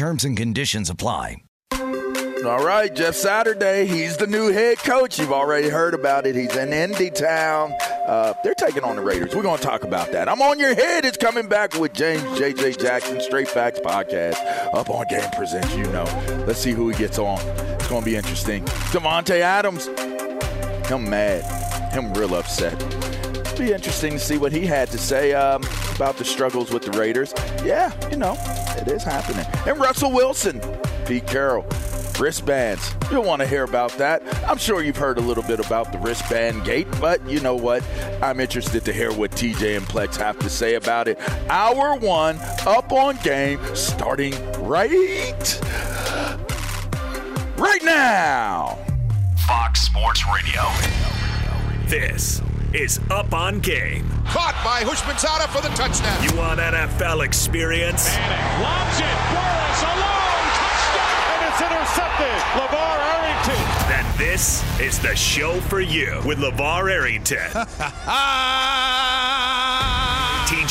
Terms and conditions apply. All right, Jeff Saturday. He's the new head coach. You've already heard about it. He's in Indy Town. Uh, they're taking on the Raiders. We're going to talk about that. I'm on your head. It's coming back with James J.J. Jackson, Straight Facts Podcast. Up on Game Presents, you know. Let's see who he gets on. It's going to be interesting. Davante Adams. Him mad. Him real upset be interesting to see what he had to say um, about the struggles with the Raiders. Yeah, you know, it is happening. And Russell Wilson, Pete Carroll, wristbands. You'll want to hear about that. I'm sure you've heard a little bit about the wristband gate, but you know what? I'm interested to hear what TJ and Plex have to say about it. Hour one, up on game, starting right, right now. Fox Sports Radio. This is Up on Game. Caught by Houshmandzadeh for the touchdown. You want NFL experience? Manning lobs it. Burress alone. Touchdown. And it's intercepted. LeVar Arrington. Then this is the show for you with LeVar Arrington.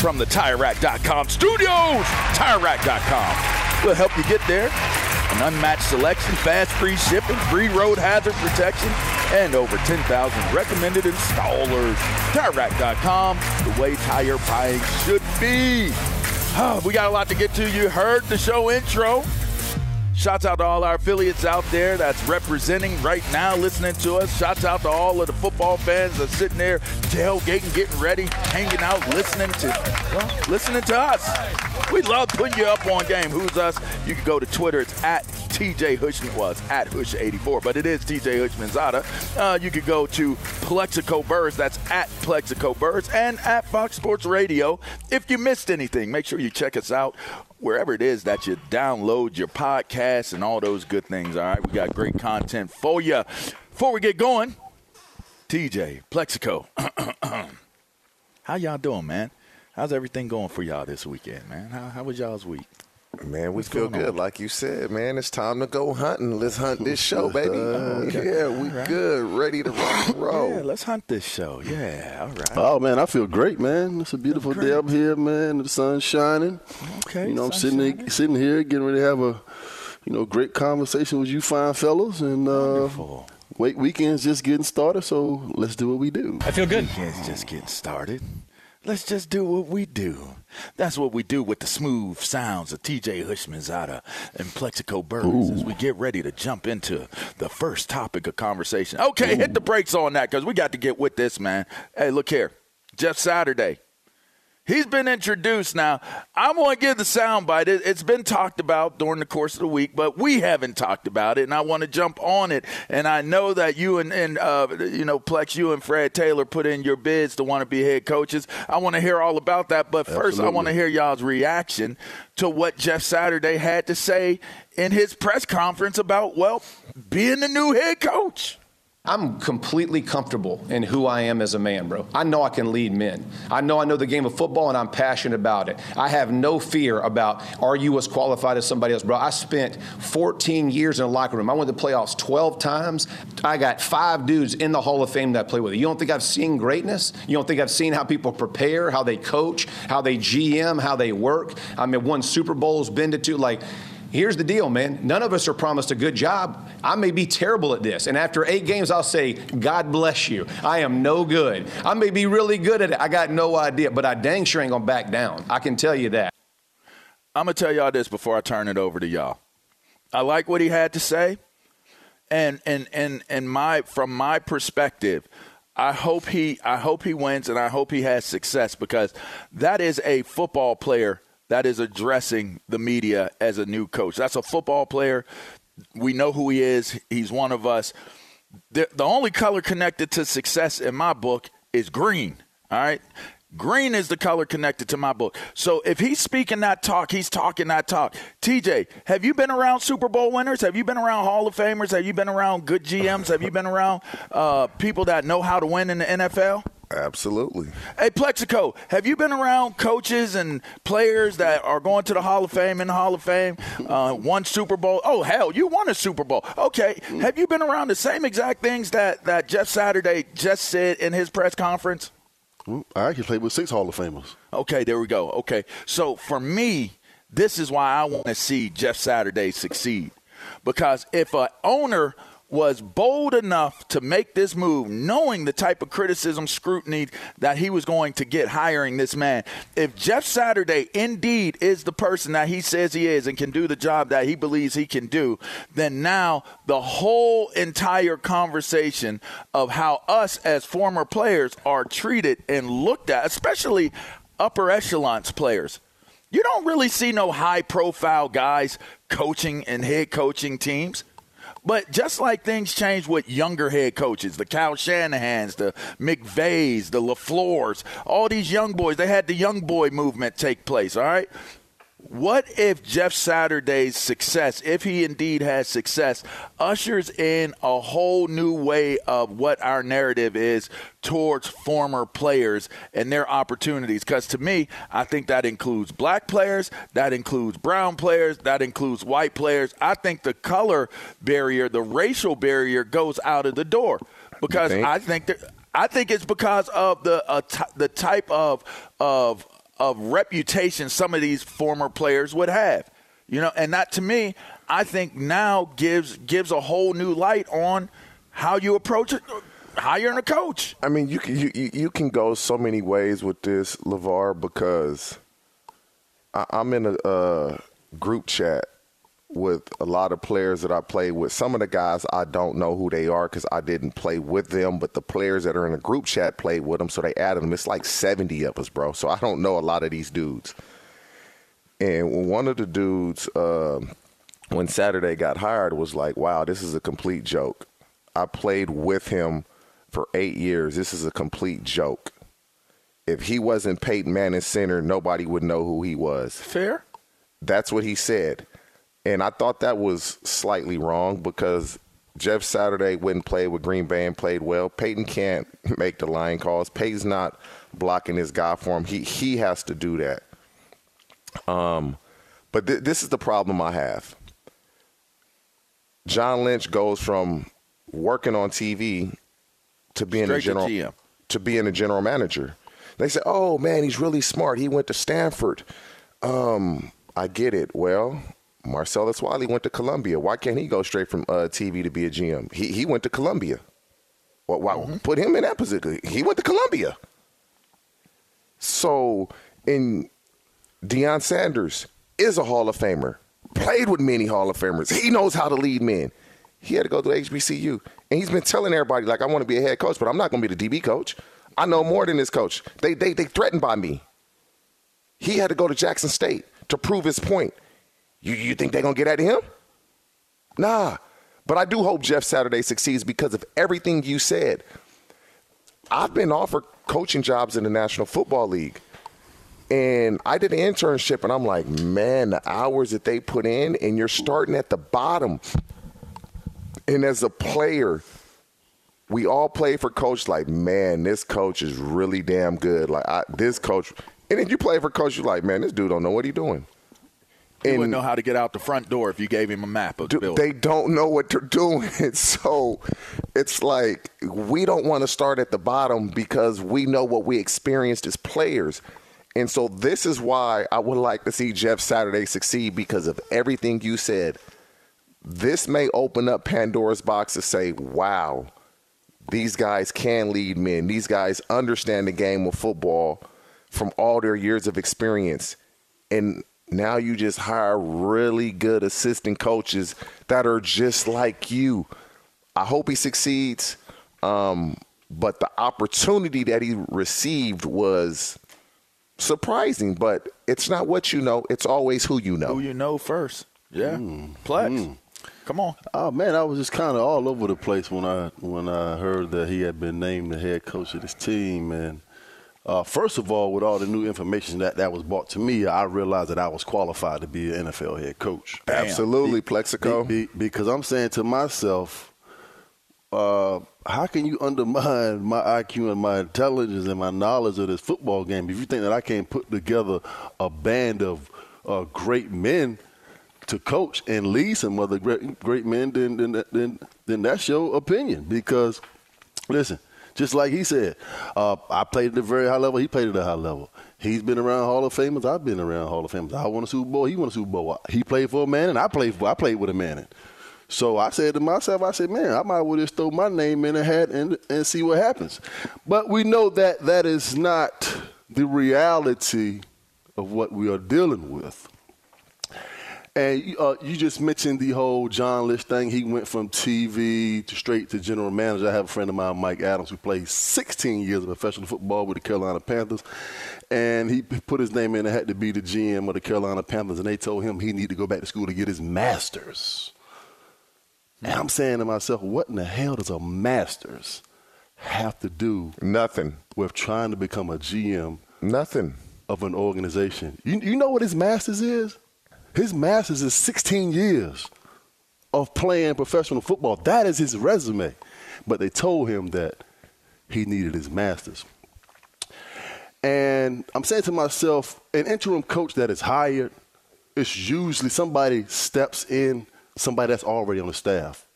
from the TireRack.com studios. TireRack.com will help you get there. An unmatched selection, fast free shipping, free road hazard protection, and over 10,000 recommended installers. TireRack.com, the way tire buying should be. Oh, we got a lot to get to. You heard the show intro. Shouts out to all our affiliates out there that's representing right now, listening to us. Shouts out to all of the football fans that's sitting there tailgating, getting ready, hanging out, listening to well, listening to us. We love putting you up on game. Who's us? You can go to Twitter. It's at TJ Hushman was at Hush84, but it is TJ Houshmandzadeh. Uh, you could go to Plaxico Burress. That's at Plaxico Burress and at Fox Sports Radio. If you missed anything, make sure you check us out wherever it is that you download your podcast and all those good things. All right, we got great content for you. Before we get going, TJ Plaxico, how y'all doing, man? How's everything going for y'all this weekend, man? How, how was y'all's week? Man, we What's feel going on? good. Like you said, man, it's time to go hunting. Let's hunt this show, baby. okay. Yeah, we All right. good. Ready to rock and roll. Yeah, let's hunt this show. Yeah, all right. Oh man, I feel great, man. It's a beautiful day up here, man. The sun's shining. Okay, You know, I'm sitting here, sitting here, getting ready to have a, you know, great conversation with you fine fellas, and uh, Wonderful. wait, weekend's just getting started, so let's do what we do. I feel good. Weekend's just getting started. Let's just do what we do. That's what we do with the smooth sounds of TJ Houshmandzadeh and Plaxico Burress as we get ready to jump into the first topic of conversation. Okay, hit the brakes on that because we got to get with this, man. Hey, look here. Jeff Saturday. He's been introduced now. I'm going to give the soundbite. It, it's been talked about during the course of the week, but we haven't talked about it, and I want to jump on it. And I know that you and, and uh, you know, Plex, you and Fred Taylor put in your bids to want to be head coaches. I want to hear all about that. But first, I want to hear y'all's reaction to what Jeff Saturday had to say in his press conference about, well, being the new head coach. I'm completely comfortable in who I am as a man, bro. I know I can lead men. I know I know the game of football and I'm passionate about it. I have no fear about are you as qualified as somebody else, bro. I spent 14 years in a locker room. I went to playoffs 12 times. I got five dudes in the Hall of Fame that I play with. You don't think I've seen greatness? You don't think I've seen how people prepare, how they coach, how they GM, how they work? I mean, won Super Bowls, been to two. Like, Here's the deal, man. None of us are promised a good job. I may be terrible at this. And after eight games, I'll say, God bless you. I am no good. I may be really good at it. I got no idea, but I dang sure ain't going to back down. I can tell you that. I'm gonna tell y'all this before I turn it over to y'all. I like what he had to say, and and and and my from my perspective, I hope he I hope he wins and I hope he has success because that is a football player that is addressing the media as a new coach. That's a football player. We know who he is. He's one of us. The, the only color connected to success in my book is green. All right. Green is the color connected to my book. So if he's speaking that talk, he's talking that talk. TJ, have you been around Super Bowl winners? Have you been around Hall of Famers? Have you been around good GMs? Have you been around uh, people that know how to win in the NFL? Absolutely. Hey, Plaxico, have you been around coaches and players that are going to the Hall of Fame in the Hall of Fame, uh, won Super Bowl? Oh, hell, you won a Super Bowl. Okay. Have you been around the same exact things that, that Jeff Saturday just said in his press conference? I actually played with six Hall of Famers. Okay, there we go. Okay. So for me, this is why I want to see Jeff Saturday succeed. Because if a owner was bold enough to make this move, knowing the type of criticism, scrutiny that he was going to get hiring this man, if Jeff Saturday indeed is the person that he says he is and can do the job that he believes he can do, then now the whole entire conversation of how us as former players are treated and looked at, especially upper echelons players. You don't really see no high profile guys coaching and head coaching teams. But just like things change with younger head coaches, the Kyle Shanahans, the McVays, the LaFleurs, all these young boys, they had the young boy movement take place, all right? What if Jeff Saturday's success, if he indeed has success, ushers in a whole new way of what our narrative is towards former players and their opportunities? Because to me, I think that includes black players, that includes brown players, that includes white players. I think the color barrier, the racial barrier goes out of the door because think? I think that. I think it's because of the uh, t- the type of of of reputation some of these former players would have. You know, and that to me, I think now gives gives a whole new light on how you approach it, hiring a coach. I mean, you can you, you can go so many ways with this, Levar, because I, I'm in a uh, group chat with a lot of players that I play with. Some of the guys I don't know who they are because I didn't play with them, but the players that are in the group chat played with them, so they added them. It's like 70 of us, bro. So I don't know a lot of these dudes. And one of the dudes, uh, when Saturday got hired, was like, "Wow, this is a complete joke." I played with him for eight years. This is a complete joke. If he wasn't Peyton Manning center, nobody would know who he was. Fair. That's what he said. And I thought that was slightly wrong because Jeff Saturday went and played with Green Bay and played well. Peyton can't make the line calls. Peyton's not blocking his guy for him. He he has to do that. Um, but th- this is the problem I have. John Lynch goes from working on TV to being Straight a general GM. to being a general manager. They say, "Oh man, he's really smart. He went to Stanford." Um, I get it. Well, Marcellus Wiley went to Columbia. Why can't he go straight from uh, TV to be a GM? He he went to Columbia. Well, why put him in that position? He went to Columbia. So, in Deion Sanders is a Hall of Famer. Played with many Hall of Famers. He knows how to lead men. He had to go to HBCU, and he's been telling everybody like, "I want to be a head coach, but I'm not going to be the DB coach. I know more than this coach. They they they threatened by me." He had to go to Jackson State to prove his point. You you think they're gonna get at him? Nah. But I do hope Jeff Saturday succeeds because of everything you said. I've been offered coaching jobs in the National Football League. And I did an internship, and I'm like, man, the hours that they put in, and you're starting at the bottom. And as a player, we all play for coach like, man, this coach is really damn good. Like I, this coach, and then you play for coach, you're like, man, this dude don't know what he's doing. He wouldn't know how to get out the front door if you gave him a map of the building. they don't know what they're doing. so it's like we don't want to start at the bottom because we know what we experienced as players. And so this is why I would like to see Jeff Saturday succeed because of everything you said. This may open up Pandora's box to say, wow, these guys can lead men. These guys understand the game of football from all their years of experience. And now you just hire really good assistant coaches that are just like you. I hope he succeeds. Um, but the opportunity that he received was surprising, but it's not what you know, it's always who you know. Who you know first. Yeah. Plex. Come on. Oh man, I was just kind of all over the place when I when I heard that he had been named the head coach of this team. And uh, first of all, with all the new information that that was brought to me, I realized that I was qualified to be an NFL head coach. Absolutely, Plaxico. Be- be- because I'm saying to myself, uh, how can you undermine my IQ and my intelligence and my knowledge of this football game if you think that I can't put together a band of uh, great men to coach and lead some other great, great men? Then, then, then, then that's your opinion. Because, listen, just like he said, uh, I played at a very high level. He played at a high level. He's been around Hall of Famers. I've been around Hall of Famers. I won a Super Bowl. He won a Super Bowl. He played for a man, and I played for. I played with a man. So I said to myself, I said, man, I might well just throw my name in a hat and, and see what happens. But we know that that is not the reality of what we are dealing with. And uh, you just mentioned the whole John Lynch thing. He went from TV to straight to general manager. I have a friend of mine, Mike Adams, who played 16 years of professional football with the Carolina Panthers. And he put his name in and had to be the GM of the Carolina Panthers. And they told him he needed to go back to school to get his master's. And I'm saying to myself, what in the hell does a master's have to do nothing with trying to become a GM? Nothing of an organization. You, you know what his master's is? His master's is 16 years of playing professional football. That is his resume. But they told him that he needed his master's. And I'm saying to myself, an interim coach that is hired, it's usually somebody steps in, somebody that's already on the staff.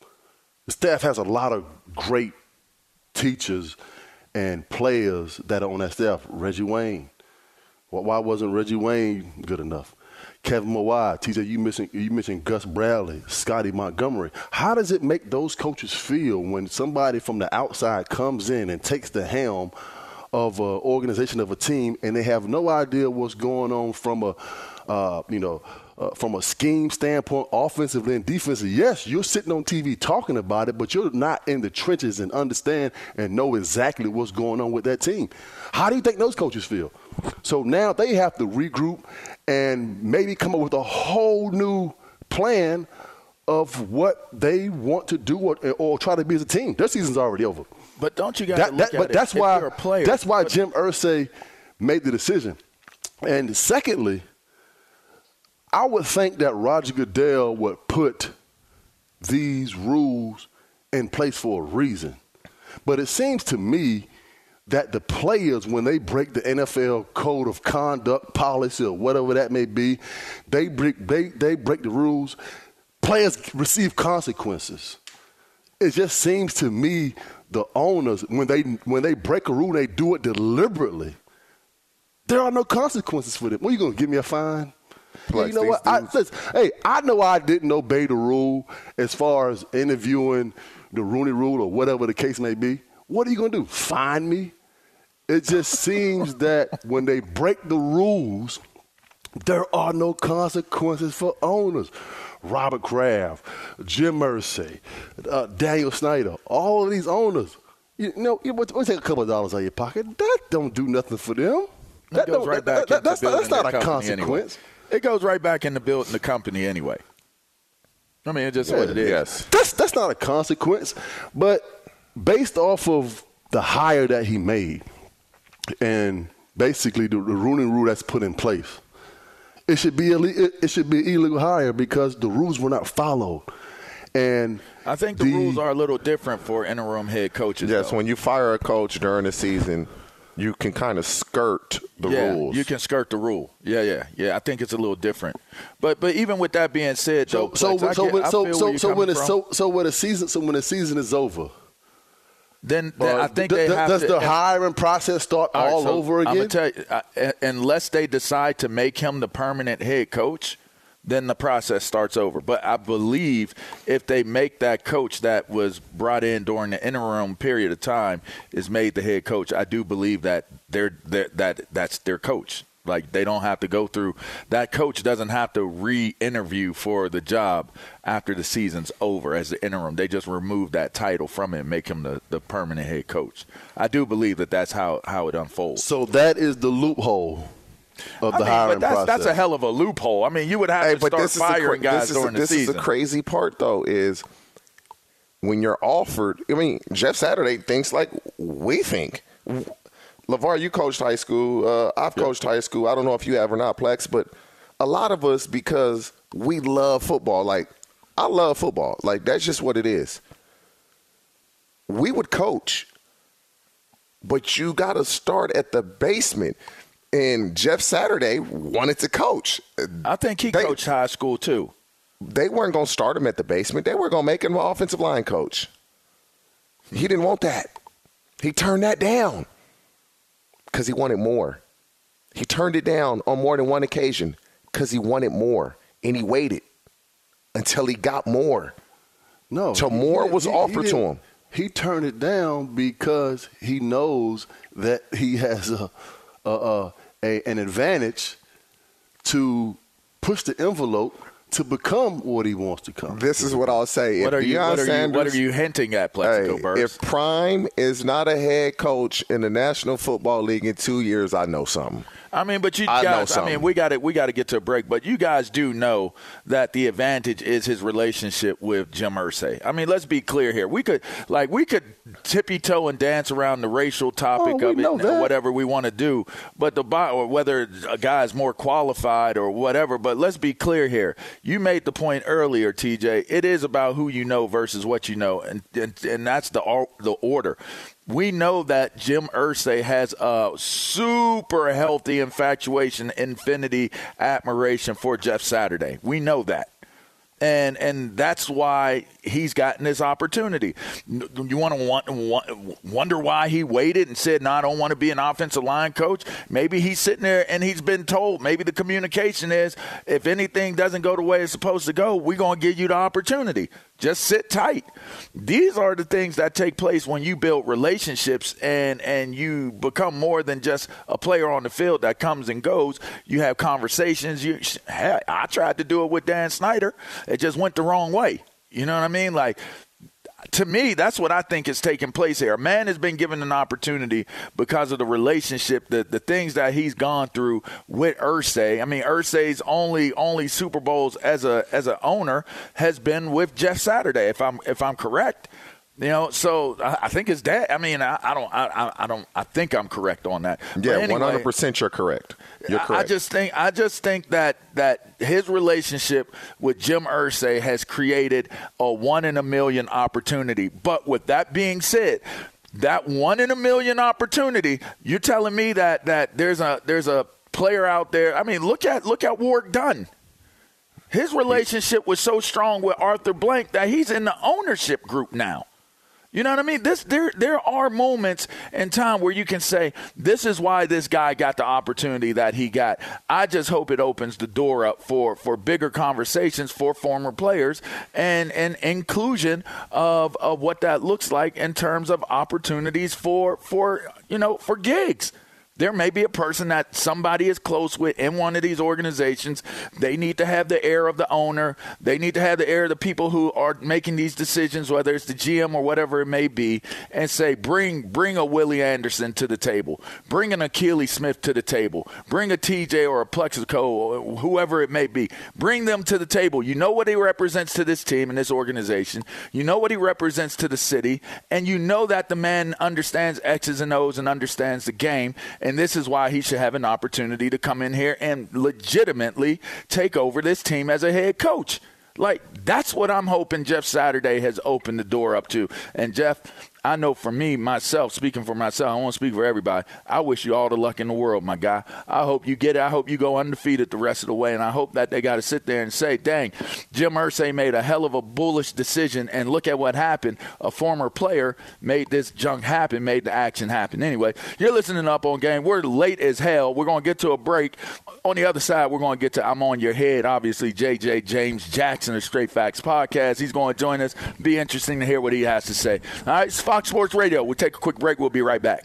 The staff has a lot of great teachers and players that are on that staff. Reggie Wayne. Why wasn't Reggie Wayne good enough? Kevin Mawae, TJ, you mentioned you mentioned Gus Bradley, Scottie Montgomery. How does it make those coaches feel when somebody from the outside comes in and takes the helm of an organization of a team and they have no idea what's going on from a uh, you know uh, from a scheme standpoint, offensively and defensively, yes, you're sitting on TV talking about it, but you're not in the trenches and understand and know exactly what's going on with that team. How do you think those coaches feel? So now they have to regroup and maybe come up with a whole new plan of what they want to do or, or try to be as a team. Their season's already over. But don't you got that, look that, at but it that's why you're a player. that's why Jim Irsay made the decision. And secondly, I would think that Roger Goodell would put these rules in place for a reason. But it seems to me that the players, when they break the NFL code of conduct policy or whatever that may be, they break, they, they break the rules, players receive consequences. It just seems to me the owners, when they, when they break a rule, they do it deliberately. There are no consequences for them. What, are you going to give me a fine? you know what? I, listen, hey, I know I didn't obey the rule as far as interviewing the Rooney Rule or whatever the case may be. What are you going to do? Find me? It just seems that when they break the rules, there are no consequences for owners. Robert Kraft, Jim Irsay, uh, Daniel Snyder, all of these owners. You know, it would take a couple of dollars out of your pocket. That don't do nothing for them. That, goes right back that, that's, not, that's not a consequence. Anyway. It goes right back into building the company anyway. I mean, it's just yeah, what it is. Yes. That's that's not a consequence, but based off of the hire that he made, and basically the, the Rooney Rule that's put in place, it should be it, it should be illegal hire because the rules were not followed. And I think the, the rules are a little different for interim head coaches. Yes, though. when you fire a coach during the season, you can kind of skirt the yeah, rules. You can skirt the rule. Yeah, yeah, yeah. I think it's a little different. But but even with that being said, so though, so Plex, so, get, when, so so so when it's so so when the season so when the season is over. Then, I think they does to, the hiring process start all, all so over again? I'm tell you, uh, unless they decide to make him the permanent head coach, then the process starts over. But I believe if they make that coach that was brought in during the interim period of time is made the head coach, I do believe that they're, they're that that's their coach. Like they don't have to go through that coach doesn't have to re-interview for the job after the season's over as the interim. They just remove that title from him, make him the, the permanent head coach. I do believe that that's how how it unfolds. So that is the loophole of the I mean, hiring that's, process. That's a hell of a loophole. I mean, you would have hey, to start firing guys during the this season. This is the crazy part, though, is when you're offered. I mean, Jeff Saturday thinks like we think. LeVar, you coached high school. Uh, I've yep. coached high school. I don't know if you have or not, Plex, but a lot of us, because we love football, like, I love football. Like, that's just what it is. We would coach, but you got to start at the basement and Jeff Saturday wanted to coach. I think he they, coached high school too. They weren't going to start him at the basement. They were going to make him an offensive line coach. He didn't want that. He turned that down because he wanted more. He turned it down on more than one occasion because he wanted more, and he waited until he got more. No, so more was he, offered he to him. He turned it down because he knows that he has a, a, a a, an advantage to push the envelope to become what he wants to come. This is what I'll say. What, are you, what, are you, what are you, hinting at, Plaxico hey, Burress? If Prime is not a head coach in the National Football League in two years, I know something. I mean, but you I guys, I mean, we got to we got to get to a break. But you guys do know that the advantage is his relationship with Jim Irsay. I mean, let's be clear here. We could like we could tippy toe and dance around the racial topic oh, of it, or whatever we want to do. But the or whether a guy is more qualified or whatever. But let's be clear here. You made the point earlier, TJ. It is about who you know versus what you know, and and, and that's the the order we know that Jim Irsay has a super healthy infatuation, infinity admiration for Jeff Saturday. We know that and and that's why he's gotten this opportunity. You want to wonder why he waited and said, "No, I don't want to be an offensive line coach." Maybe he's sitting there and he's been told. Maybe the communication is, if anything doesn't go the way it's supposed to go, we're gonna give you the opportunity. Just sit tight. These are the things that take place when you build relationships and and you become more than just a player on the field that comes and goes. You have conversations. You, I tried to do it with Dan Snyder. It just went the wrong way. You know what I mean? Like to me, that's what I think is taking place here. A man has been given an opportunity because of the relationship, the, the things that he's gone through with Irsay. I mean, Irsay's only only Super Bowls as a as an owner has been with Jeff Saturday, if I'm if I'm correct. You know, so I, I think his dad. I mean, I, I don't, I, I, don't, I think I'm correct on that. Yeah, one hundred percent. You're correct. You're correct. I just think, I just think that that his relationship with Jim Irsay has created a one in a million opportunity. But with that being said, that one in a million opportunity, you're telling me that that there's a there's a player out there. I mean, look at look at Warrick Dunn. His relationship was so strong with Arthur Blank that he's in the ownership group now. You know what I mean? This there there are moments in time where you can say this is why this guy got the opportunity that he got. I just hope it opens the door up for for bigger conversations for former players and and inclusion of of what that looks like in terms of opportunities for for you know for gigs there may be a person that somebody is close with in one of these organizations. They need to have the air of the owner. They need to have the air of the people who are making these decisions, whether it's the GM or whatever it may be, and say, bring bring a Willie Anderson to the table, bring an Akili Smith to the table, bring a TJ or a Plaxico or whoever it may be. Bring them to the table. You know what he represents to this team and this organization. You know what he represents to the city, and you know that the man understands X's and O's and understands the game and this is why he should have an opportunity to come in here and legitimately take over this team as a head coach. Like, that's what I'm hoping Jeff Saturday has opened the door up to. And, Jeff, I know for me, myself, speaking for myself, I won't speak for everybody. I wish you all the luck in the world, my guy. I hope you get it. I hope you go undefeated the rest of the way. And I hope that they got to sit there and say, dang, Jim Irsay made a hell of a bullish decision. And look at what happened. A former player made this junk happen, made the action happen. Anyway, you're listening up on game. We're late as hell. We're going to get to a break. On the other side, we're going to get to I'm on your head. Obviously, JJ James Jackson of Straight Facts Podcast. He's going to join us. Be interesting to hear what he has to say. All right, Fox Sports Radio. We'll take a quick break. We'll be right back.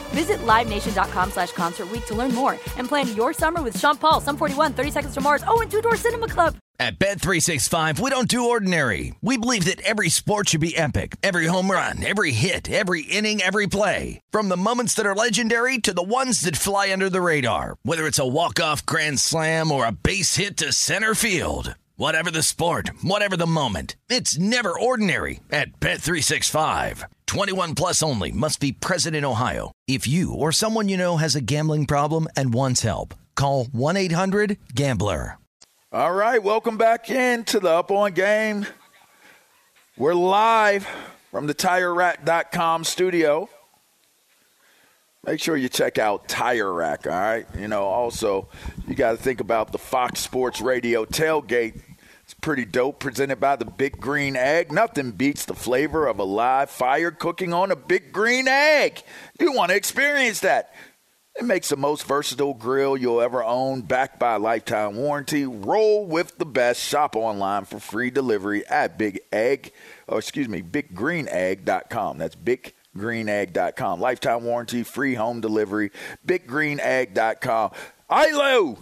Visit LiveNation.com slash Concert to learn more and plan your summer with Sean Paul, Sum 41, 30 Seconds to Mars, oh, and Two Door Cinema Club. At Bet365, we don't do ordinary. We believe that every sport should be epic. Every home run, every hit, every inning, every play. From the moments that are legendary to the ones that fly under the radar. Whether it's a walk-off grand slam or a base hit to center field. Whatever the sport, whatever the moment, it's never ordinary at Bet365. 21 plus only must be present in Ohio. If you or someone you know has a gambling problem and wants help, call 1-800-GAMBLER. All right, welcome back into the Up On Game. We're live from the TireRack.com studio. Make sure you check out Tire Rack, all right? You know, also, you got to think about the Fox Sports Radio tailgate. Pretty dope, presented by the Big Green Egg. Nothing beats the flavor of a live fire cooking on a Big Green Egg. You want to experience that. It makes the most versatile grill you'll ever own, backed by a lifetime warranty. Roll with the best. Shop online for free delivery at Big Egg, or excuse me, BigGreenEgg.com. That's Big BigGreenEgg.com. Lifetime warranty, free home delivery. BigGreenEgg.com. ILO!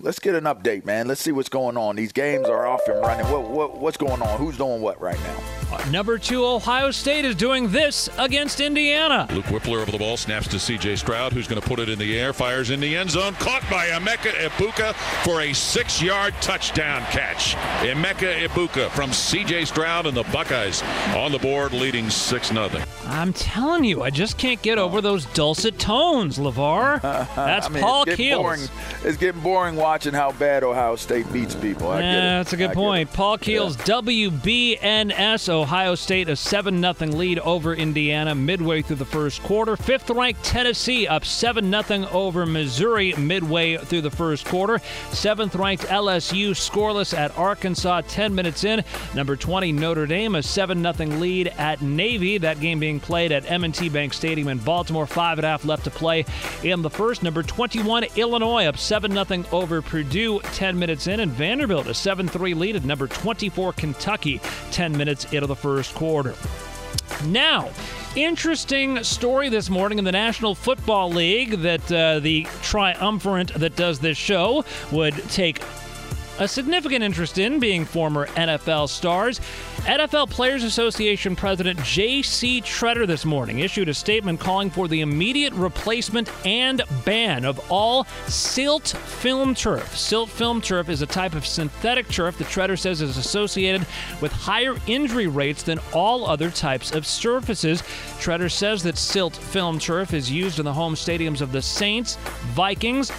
Let's get an update, man. Let's see what's going on. These games are off and running. What, what, what's going on? Who's doing what right now? Uh, number two, Ohio State is doing this against Indiana. Luke Wypler over the ball, snaps to C.J. Stroud, who's going to put it in the air, fires in the end zone, caught by Emeka Egbuka for a six-yard touchdown catch. Emeka Egbuka from C.J. Stroud and the Buckeyes on the board, leading six nothing. I'm telling you, I just can't get over those dulcet tones, Levar. That's I mean, Paul it's getting Keels. boring. It's getting boring watching how bad Ohio State beats people. I yeah, that's a good I point. Paul Keels, WBNS, Ohio State, a 7 0 lead over Indiana midway through the first quarter. Fifth ranked Tennessee up 7 0 over Missouri midway through the first quarter. Seventh ranked LSU scoreless at Arkansas 10 minutes in. Number 20, Notre Dame, a 7 0 lead at Navy. That game being played at M&T Bank Stadium in Baltimore. Five and a half left to play in the first. Number 21, Illinois, up 7 0 over Purdue 10 minutes in. And Vanderbilt, a 7 3 lead at number 24, Kentucky, 10 minutes into the first quarter. Now, interesting story this morning in the National Football League that uh, the triumvirate that does this show would take a significant interest in being former NFL stars. NFL Players Association President J.C. Tretter this morning issued a statement calling for the immediate replacement and ban of all slit film turf. Slit film turf is a type of synthetic turf that Tretter says is associated with higher injury rates than all other types of surfaces. Tretter says that slit film turf is used in the home stadiums of the Saints, Vikings,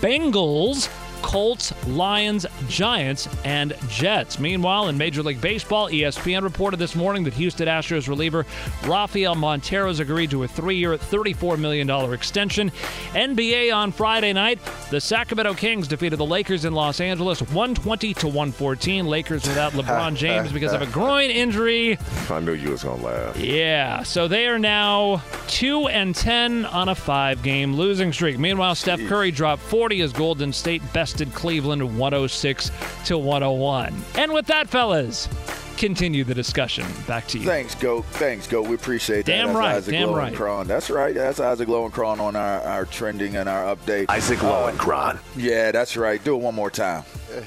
Bengals, Colts, Lions, Giants, and Jets. Meanwhile, in Major League Baseball, ESPN reported this morning that Houston Astros reliever Rafael Montero has agreed to a three-year, $34 million extension. NBA on Friday night, the Sacramento Kings defeated the Lakers in Los Angeles 120 to 114. Lakers without LeBron James because of a groin injury. I knew you was gonna laugh. Yeah, so they are now 2 and 10 on a 5-game losing streak. Meanwhile, Steph Curry dropped 40 as Golden State bested Cleveland 106 to 101. And with that, fellas, continue the discussion. Back to you. Thanks, Goat. Thanks, Goat. We appreciate that. Damn That's right, Isaac damn right. Lowenkron. That's right. That's Isaac Lowenkron on our, our trending and our update. Isaac Uh, yeah, that's right. Do it one more time.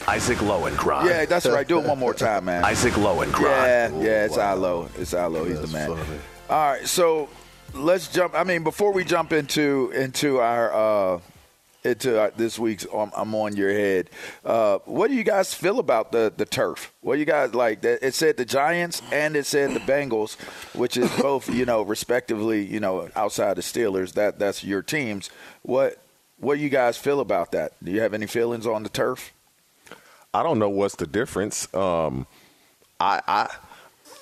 Isaac Lowenkron. Yeah, that's right. Do it one more time, man. Isaac Lowenkron. Yeah, yeah, it's Ilo. It's Ilo. He's the man. All right, so let's jump. I mean, before we jump into into our uh, into our, this week's um, I'm on your head. Uh, what do you guys feel about the the turf? What do you guys like? It said the Giants and it said the Bengals, which is both you know respectively you know outside the Steelers. That that's your teams. What what do you guys feel about that? Do you have any feelings on the turf? I don't know what's the difference. Um, I, I,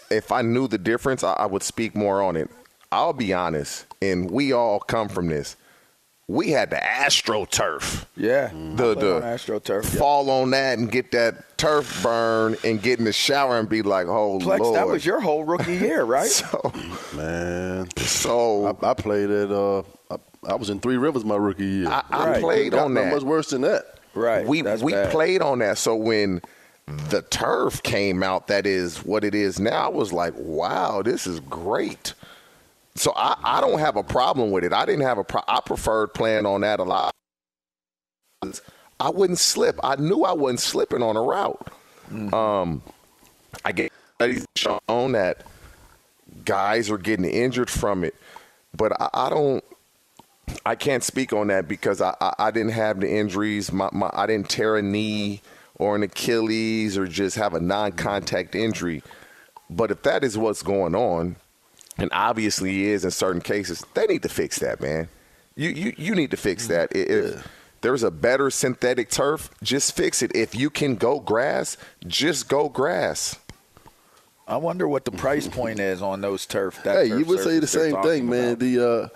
if I knew the difference, I, I would speak more on it. I'll be honest, and we all come from this. We had the AstroTurf. Yeah, the the on AstroTurf, yeah. fall on that and get that turf burn and get in the shower and be like, oh Plex, lord. that was your whole rookie year, right? so, Man, so I, I played at. Uh, I, I was in Three Rivers my rookie year. I, I Right. played on not that. much worse than that. right. we that's we bad. played on that. So when the turf came out, that is what it is now. I was like, wow, this is great. So I, I don't have a problem with it. I didn't have a pro- I preferred playing on that a lot. I wouldn't slip. I knew I wasn't slipping on a route. Um, I get studies shown that guys are getting injured from it, but I, I don't. I can't speak on that because I, I, I didn't have the injuries. My, my I didn't tear a knee or an Achilles or just have a non-contact injury. But if that is what's going on, and obviously is in certain cases, they need to fix that, man. You you, you need to fix that. I- If there's a better synthetic turf, just fix it. If you can go grass, just go grass. I wonder what the price point is on those turf. That Hey, turf you would say the same talking thing, man. about. The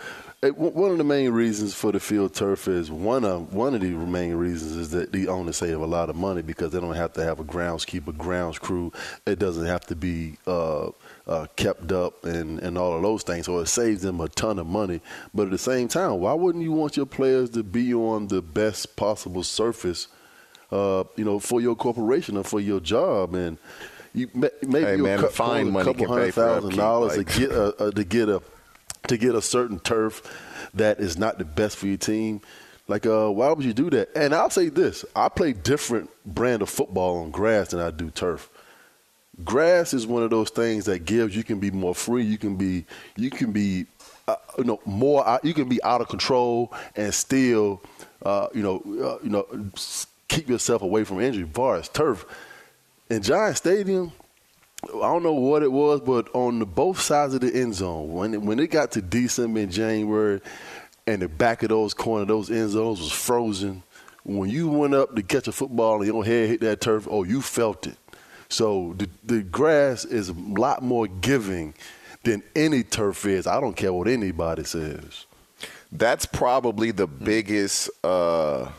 uh, one of the main reasons for the field turf is one of one of the main reasons is that the owners save a lot of money because they don't have to have a groundskeeper, grounds crew. It doesn't have to be uh, uh, kept up and, and all of those things. So it saves them a ton of money. But at the same time, why wouldn't you want your players to be on the best possible surface, uh, you know, for your corporation or for your job? And you maybe hey, man, fine money a couple hundred thousand dollars like. to get a, a, to get a to get a certain turf that is not the best for your team. Like, uh, why would you do that? And I'll say this: I play different brand of football on grass than I do turf grass is one of those things that gives you can be more free you can be you can be uh, you know more you can be out of control and still uh, you know uh, you know keep yourself away from injury far as turf in giant stadium I don't know what it was, but on the both sides of the end zone, when it, when it got to December and January, and the back of those corner, those end zones was frozen. When you went up to catch a football and your head hit that turf, oh, you felt it. So the, the grass is a lot more giving than any turf is. I don't care what anybody says. That's probably the biggest uh,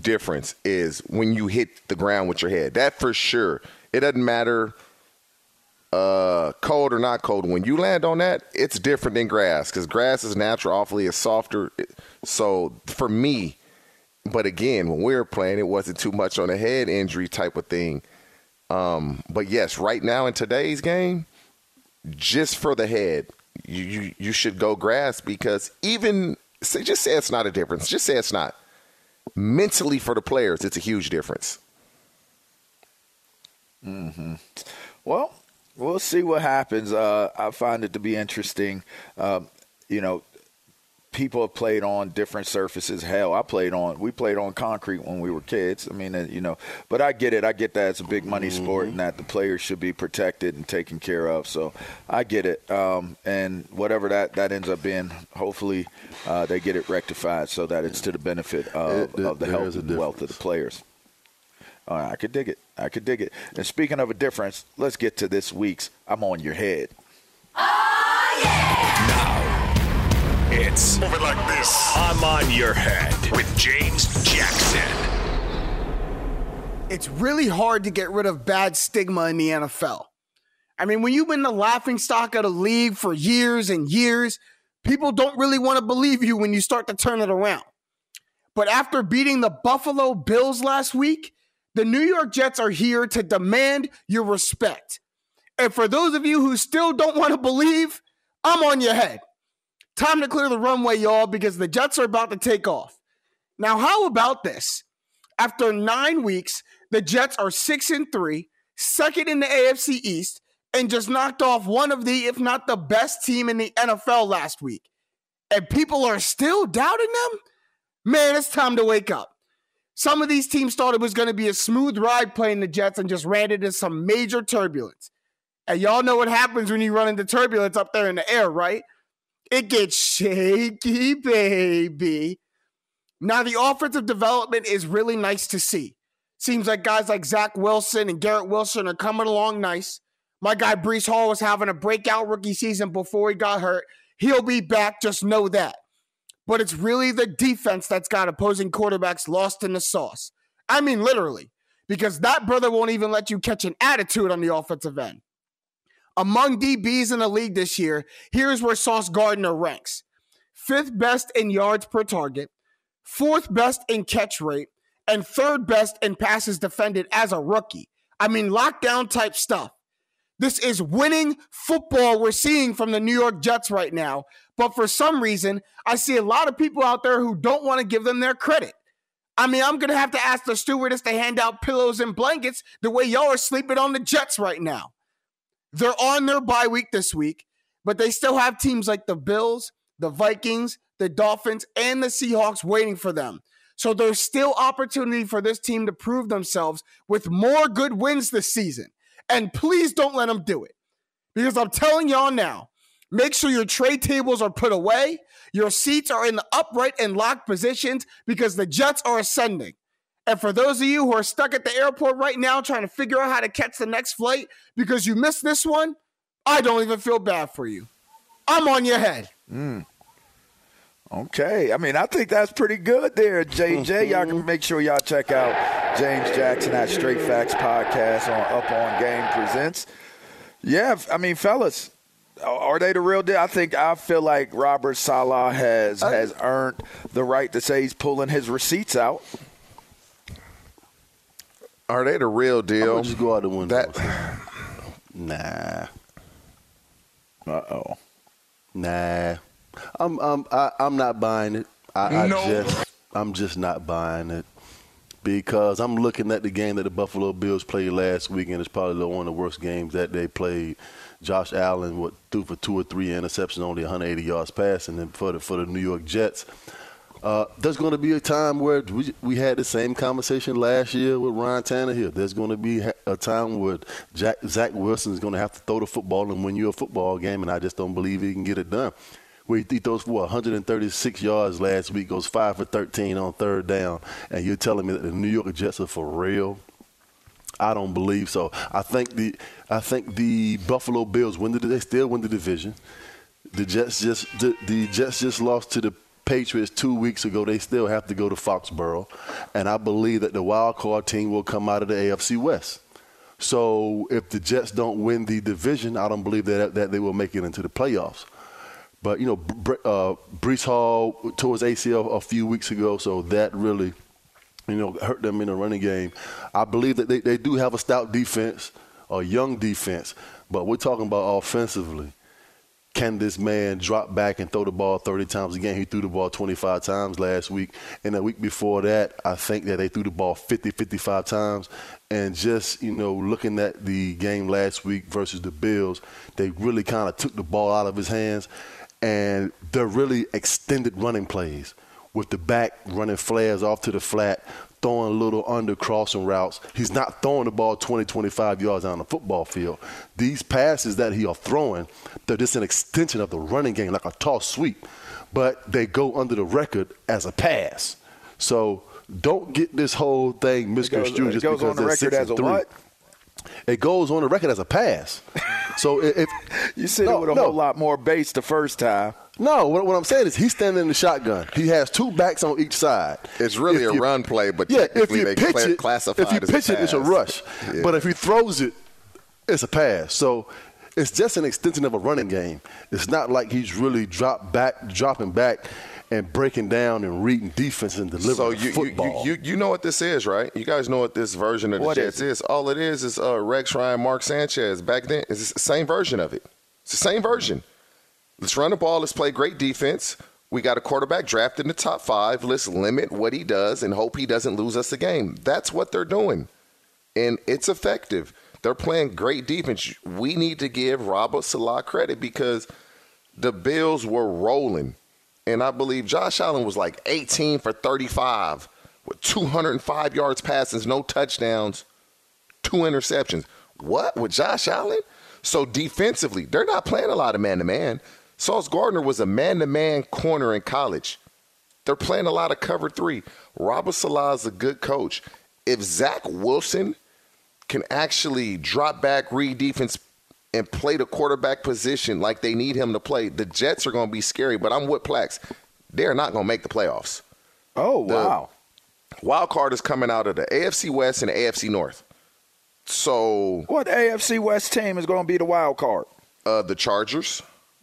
difference is when you hit the ground with your head. That for sure. It doesn't matter uh, cold or not cold. When you land on that, it's different than grass because grass is natural, awfully it's softer. So for me, but again, when we were playing, it wasn't too much on a head injury type of thing. Um, but yes, right now in today's game, just for the head, you, you, you should go grass because even say, just say it's not a difference. Just say it's not. Mentally for the players, it's a huge difference. Mm-hmm. Well, we'll see what happens. Uh, I find it to be interesting. Um, you know, people have played on different surfaces. Hell, I played on we played on concrete when we were kids. I mean, uh, you know, but I get it. I get that it's a big money mm-hmm. sport and that the players should be protected and taken care of. So I get it. Um, and whatever that that ends up being, hopefully uh, they get it rectified so that it's to the benefit of, it, it, of the health and wealth of the players. I could dig it. I could dig it. And speaking of a difference, let's get to this week's I'm on your head. Oh, yeah! It's Move it like this. I'm on your head with James Jackson. It's really hard to get rid of bad stigma in the NFL. I mean, when you've been the laughing stock of the league for years and years, people don't really want to believe you when you start to turn it around. But after beating the Buffalo Bills last week, the New York Jets are here to demand your respect. And for those of you who still don't want to believe, I'm on your head. Time to clear the runway, y'all, because the Jets are about to take off. Now, how about this? After nine weeks, the Jets are six and three, second in the AFC East, and just knocked off one of the, if not the best team in the NFL last week. And people are still doubting them? Man, it's time to wake up. Some of these teams thought it was going to be a smooth ride playing the Jets and just ran into some major turbulence. And y'all know what happens when you run into turbulence up there in the air, right? It gets shaky, baby. Now, the offensive development is really nice to see. Seems like guys like Zach Wilson and Garrett Wilson are coming along nice. My guy Breece Hall was having a breakout rookie season before he got hurt. He'll be back, just know that. But it's really the defense that's got opposing quarterbacks lost in the sauce. I mean, literally, because that brother won't even let you catch an attitude on the offensive end. Among DBs in the league this year, here's where Sauce Gardner ranks fifth best in yards per target, fourth best in catch rate, and third best in passes defended as a rookie. I mean, lockdown type stuff. This is winning football we're seeing from the New York Jets right now. But for some reason, I see a lot of people out there who don't want to give them their credit. I mean, I'm going to have to ask the stewardess to hand out pillows and blankets the way y'all are sleeping on the Jets right now. They're on their bye week this week, but they still have teams like the Bills, the Vikings, the Dolphins, and the Seahawks waiting for them. So there's still opportunity for this team to prove themselves with more good wins this season. And please don't let them do it. Because I'm telling y'all now, make sure your trade tables are put away, your seats are in the upright and locked positions because the Jets are ascending. And for those of you who are stuck at the airport right now trying to figure out how to catch the next flight because you missed this one, I don't even feel bad for you. I'm on your head. Mm. Okay. I mean, I think that's pretty good there, JJ. y'all can make sure y'all check out James Jackson at Straight Facts Podcast on Up On Game Presents. Yeah, I mean, fellas, are they the real deal? I think I feel like Robert Saleh has has earned the right to say he's pulling his receipts out. Are they the real deal? just go out the window. That, Nah. Uh oh. Nah. I'm I'm I, I'm not buying it. I, I just I'm just not buying it because I'm looking at the game that the Buffalo Bills played last week, and it's probably the- one of the worst games that they played. Josh Allen what threw for two or three interceptions, only 180 yards passing, and for the for the New York Jets. Uh, there's going to be a time where we, we had the same conversation last year with Ryan Tannehill. There's going to be a time where Jack, Zach Wilson is going to have to throw the football and win you a football game, and I just don't believe he can get it done. Where he throws for 136 yards last week, goes five for 13 on third down, and you're telling me that the New York Jets are for real? I don't believe so. I think the I think the Buffalo Bills win the they still win the division. The Jets just the, the Jets just lost to the Patriots two weeks ago. They still have to go to Foxborough, and I believe that the wild card team will come out of the AFC West. So if the Jets don't win the division, I don't believe that that they will make it into the playoffs. But you know, uh, Breece Hall tore his ACL a few weeks ago, so that really you know, hurt them in the running game. I believe that they, they do have a stout defense, a young defense, but we're talking about offensively. Can this man drop back and throw the ball 30 times a game? He threw the ball 25 times last week. And the week before that, I think that they threw the ball 50, 55 times. And just, you know, looking at the game last week versus the Bills, they really kind of took the ball out of his hands. And they're really extended running plays with the back running flares off to the flat, throwing little under crossing routes. He's not throwing the ball 20, 25 yards on the football field. These passes that he are throwing, they're just an extension of the running game, like a toss sweep, but they go under the record as a pass. So don't get this whole thing misconstrued just because on the they're record as a three. what? It goes on the record as a pass. So if, if You said no, it with a no. whole lot more bass the first time. No, what, what I'm saying is he's standing in the shotgun. He has two backs on each side. It's really If a you- run play, but yeah, if technically you pitch cla- it, classify if you it as a pitch it, it's a rush. Yeah. But if he throws it, it's a pass. So it's just an extension of a running game. It's not like he's really drop back, dropping back, and breaking down and reading defense and delivering So you, you, football. you, you, you know what this is, right? You guys know what this version of the What Jets is is. All it is is uh, Rex Ryan, Mark Sanchez. Back then, it's the same version of it. It's the same version. Let's run the ball. Let's play great defense. We got a quarterback drafted in the top five. Let's limit what he does and hope he doesn't lose us the game. That's what they're doing. And it's effective. They're playing great defense. We need to give Robert Saleh credit because the Bills were rolling. And I believe Josh Allen was like 18 for 35 with 205 yards passing, no touchdowns, two interceptions. What with Josh Allen? So defensively, they're not playing a lot of man to man. Sauce Gardner was a man to man corner in college. They're playing a lot of cover three. Robert Saleh is a good coach. If Zach Wilson can actually drop back, read defense, and play the quarterback position like they need him to play, the Jets are going to be scary. But I'm with Plax. They're not going to make the playoffs. Oh, The wow. Wild card is coming out of the AFC West and the AFC North. So What AFC West team is going to be the wild card? uh, the Chargers.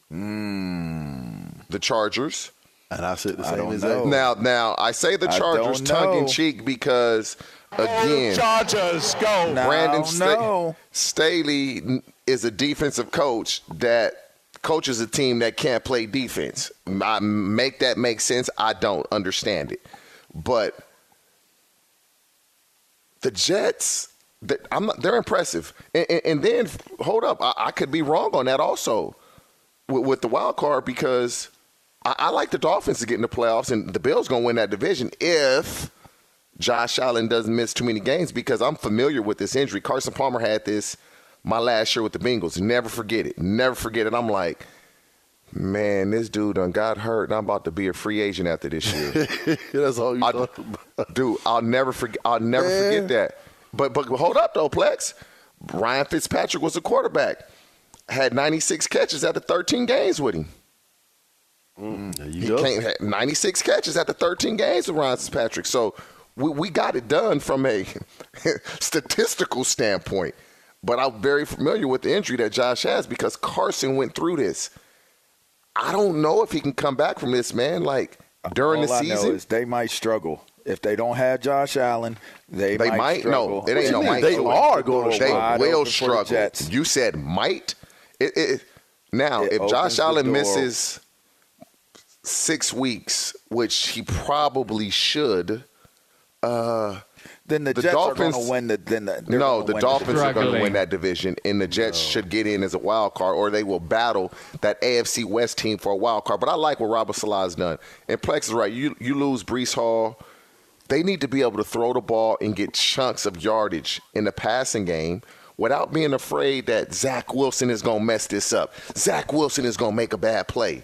The Chargers. and I said the same don't as know. that. Now, now I say the Chargers tongue in cheek because again, Chargers, go. No, Brandon Sta- no. Staley is a defensive coach that coaches a team that can't play defense. I make that make sense. I don't understand it, but the Jets. They're impressive, and, and, and then hold up, I, I could be wrong on that also with, with the wild card because I, I like the Dolphins to get in the playoffs, and the Bills gonna win that division if Josh Allen doesn't miss too many games because I'm familiar with this injury. Carson Palmer had this my last year with the Bengals. Never forget it. Never forget it. I'm like, man, this dude done got hurt, and I'm about to be a free agent after this year. That's all you I- talk about. dude, I'll never forget. I'll never Man. forget that. But but hold up though, Plax. Ryan Fitzpatrick was the quarterback. Had 96 catches after 13 games with him. Mm, he can't have 96 catches after 13 games with Ryan Fitzpatrick. So we, we got it done from a statistical standpoint. But I'm very familiar with the injury that Josh has because Carson went through this. I don't know if he can come back from this, man. Like during All the season, they might struggle. If they don't have Josh Allen, they, they might. struggle. No, it ain't no might. They are going to struggle. They will open for the struggle. You said might. It, it, now, It if Josh Allen misses six weeks, which he probably should, uh, then the, the Jets Dolphins- are going to win the. Then the no, gonna the Dolphins are going to win that division, and the Jets should get in as a wild card, or they will battle that AFC West team for a wild card. But I like what Robert Saleh's done. And Plax is right. You you lose Breece Hall. They need to be able to throw the ball and get chunks of yardage in the passing game without being afraid that Zach Wilson is going to mess this up. Zach Wilson is going to make a bad play.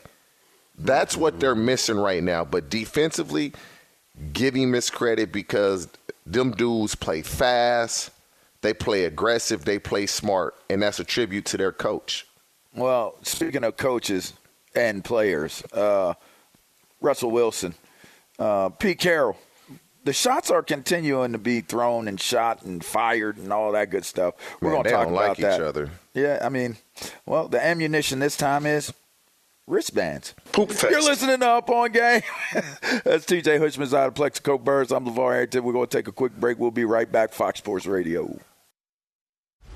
That's what they're missing right now. But defensively, give him his credit because them dudes play fast, they play aggressive, they play smart, and that's a tribute to their coach. Well, speaking of coaches and players, uh, Russell Wilson, uh, Pete Carroll, the shots are continuing to be thrown and shot and fired and all that good stuff. We're Man, going to talk don't about like that. each other. Yeah, I mean, well, the ammunition this time is wristbands. Poop fest. You're listening to Up On Game. That's TJ Hushman's out of Plaxico Burress. I'm LeVar Arrington. We're going to take a quick break. We'll be right back. Fox Sports Radio.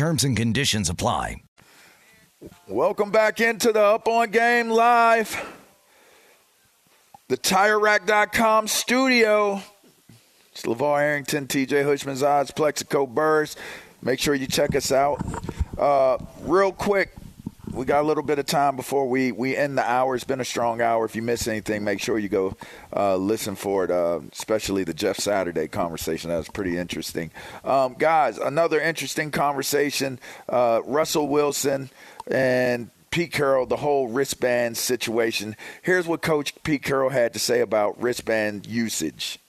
Terms and conditions apply. Welcome back into the Up On Game Live. The TireRack.com studio. It's LeVar Arrington, TJ Hushman's Odds, Plaxico Burress. Make sure you check us out. Uh, real quick, we got a little bit of time before we, we end the hour. It's been a strong hour. If you miss anything, make sure you go uh, listen for it, uh, especially the Jeff Saturday conversation. That was pretty interesting. Um, guys, another interesting conversation. Uh, Russell Wilson and Pete Carroll, the whole wristband situation. Here's what Coach Pete Carroll had to say about wristband usage.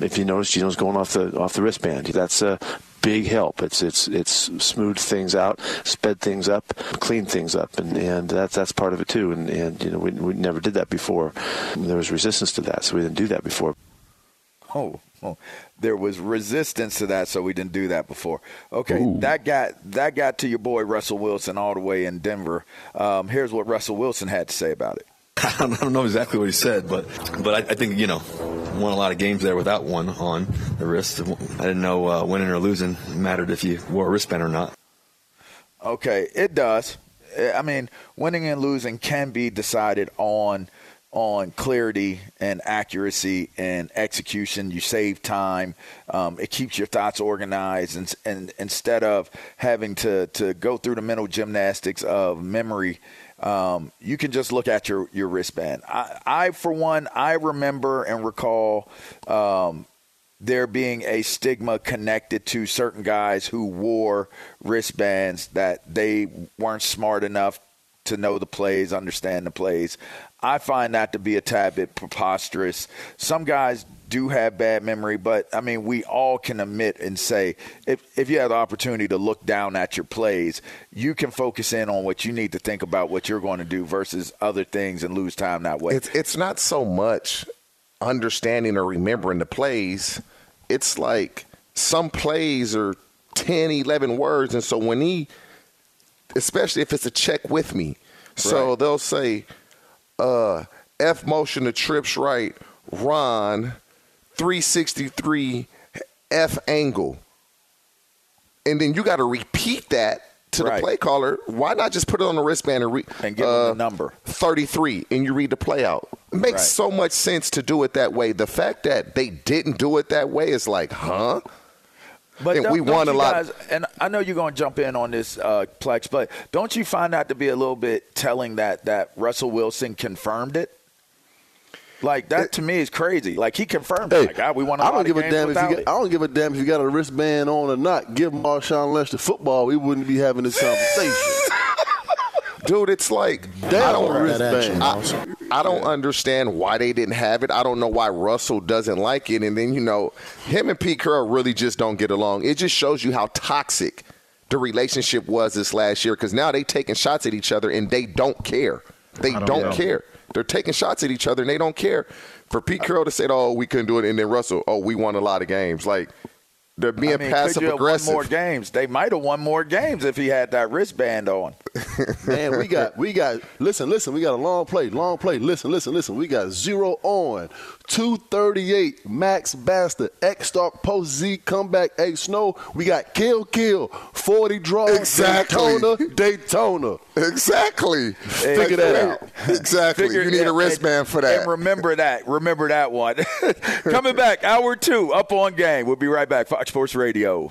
If you notice, Geno's going off the off the wristband. That's a big help. It's it's it's smoothed things out, sped things up, cleaned things up, and, and that's that's part of it too. And, and you know we, we never did that before. There was resistance to that, so we didn't do that before. Oh, oh. there was resistance to that, so we didn't do that before. Okay, Ooh. that got that got to your boy Russell Wilson all the way in Denver. Um, here's what Russell Wilson had to say about it. I don't know exactly what he said, but but I, I, think you know won a lot of games there without one on the wrist. I didn't know uh, winning or losing mattered if you wore a wristband or not. Okay, it does. I mean, winning and losing can be decided on on clarity and accuracy and execution. You save time. Um, it keeps your thoughts organized, and, and instead of having to to go through the mental gymnastics of memory um, you can just look at your, your wristband. I, I, for one, I remember and recall um, there being a stigma connected to certain guys who wore wristbands that they weren't smart enough to know the plays, understand the plays. I find that to be a tad bit preposterous. Some guys do have bad memory, but I mean, we all can admit and say if, if you have the opportunity to look down at your plays, you can focus in on what you need to think about what you're going to do versus other things and lose time that way. It's, it's not so much understanding or remembering the plays, it's like some plays are 10, 11 words. And so when he, especially if it's a check with me, so right. they'll say, uh, F motion to trips right, Ron 363 F angle. And then you got to repeat that to right. the play caller. Why not just put it on the wristband and, re- and give uh, the number 33 and you read the play out? It makes right. so much sense to do it that way. The fact that they didn't do it that way is like, huh? But and we won a lot. Guys, and I know you're going to jump in on this, uh, Plax, but don't you find that to be a little bit telling that that Russell Wilson confirmed it? Like that to me is crazy. Like he confirmed, hey, like, ah, we want. I don't give a damn if you. Get, I don't give a damn if you got a wristband on or not. Give Marshawn Lynch the football, we wouldn't be having this conversation. Dude, it's like damn, I don't, wristband. I, I don't understand why they didn't have it. I don't know why Russell doesn't like it. And then you know, him and Pete Carroll really just don't get along. It just shows you how toxic the relationship was this last year because now they taking shots at each other and they don't care. They don't, don't care. They're taking shots at each other and they don't care. For Pete Carroll to say, "Oh, we couldn't do it," and then Russell, "Oh, we won a lot of games," like they're being I mean, passive aggressive. more games. They might have won more games if he had that wristband on. Man, we got we got listen, listen, we got a long play, long play. Listen, listen, listen. We got zero on. 238 Max Bastard, X Stark Post Z comeback A Snow. We got Kill Kill, 40 draw, exactly. Daytona, Daytona. Exactly. Figure that out. Exactly. Figure, you need a wristband and, for that. And remember that. Remember that one. Coming back, hour two, up on game. We'll be right back. Fox Sports Radio.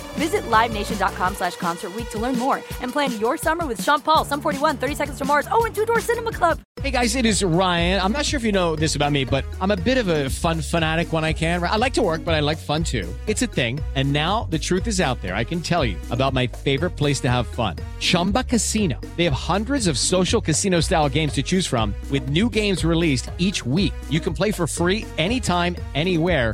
Visit LiveNation.com slash Concert to learn more and plan your summer with Sean Paul, Sum 41, 30 Seconds to Mars, oh, and Two Door Cinema Club. Hey guys, it is Ryan. I'm not sure if you know this about me, but I'm a bit of a fun fanatic when I can. I like to work, but I like fun too. It's a thing. And now the truth is out there. I can tell you about my favorite place to have fun Chumba Casino. They have hundreds of social casino style games to choose from, with new games released each week. You can play for free anytime, anywhere.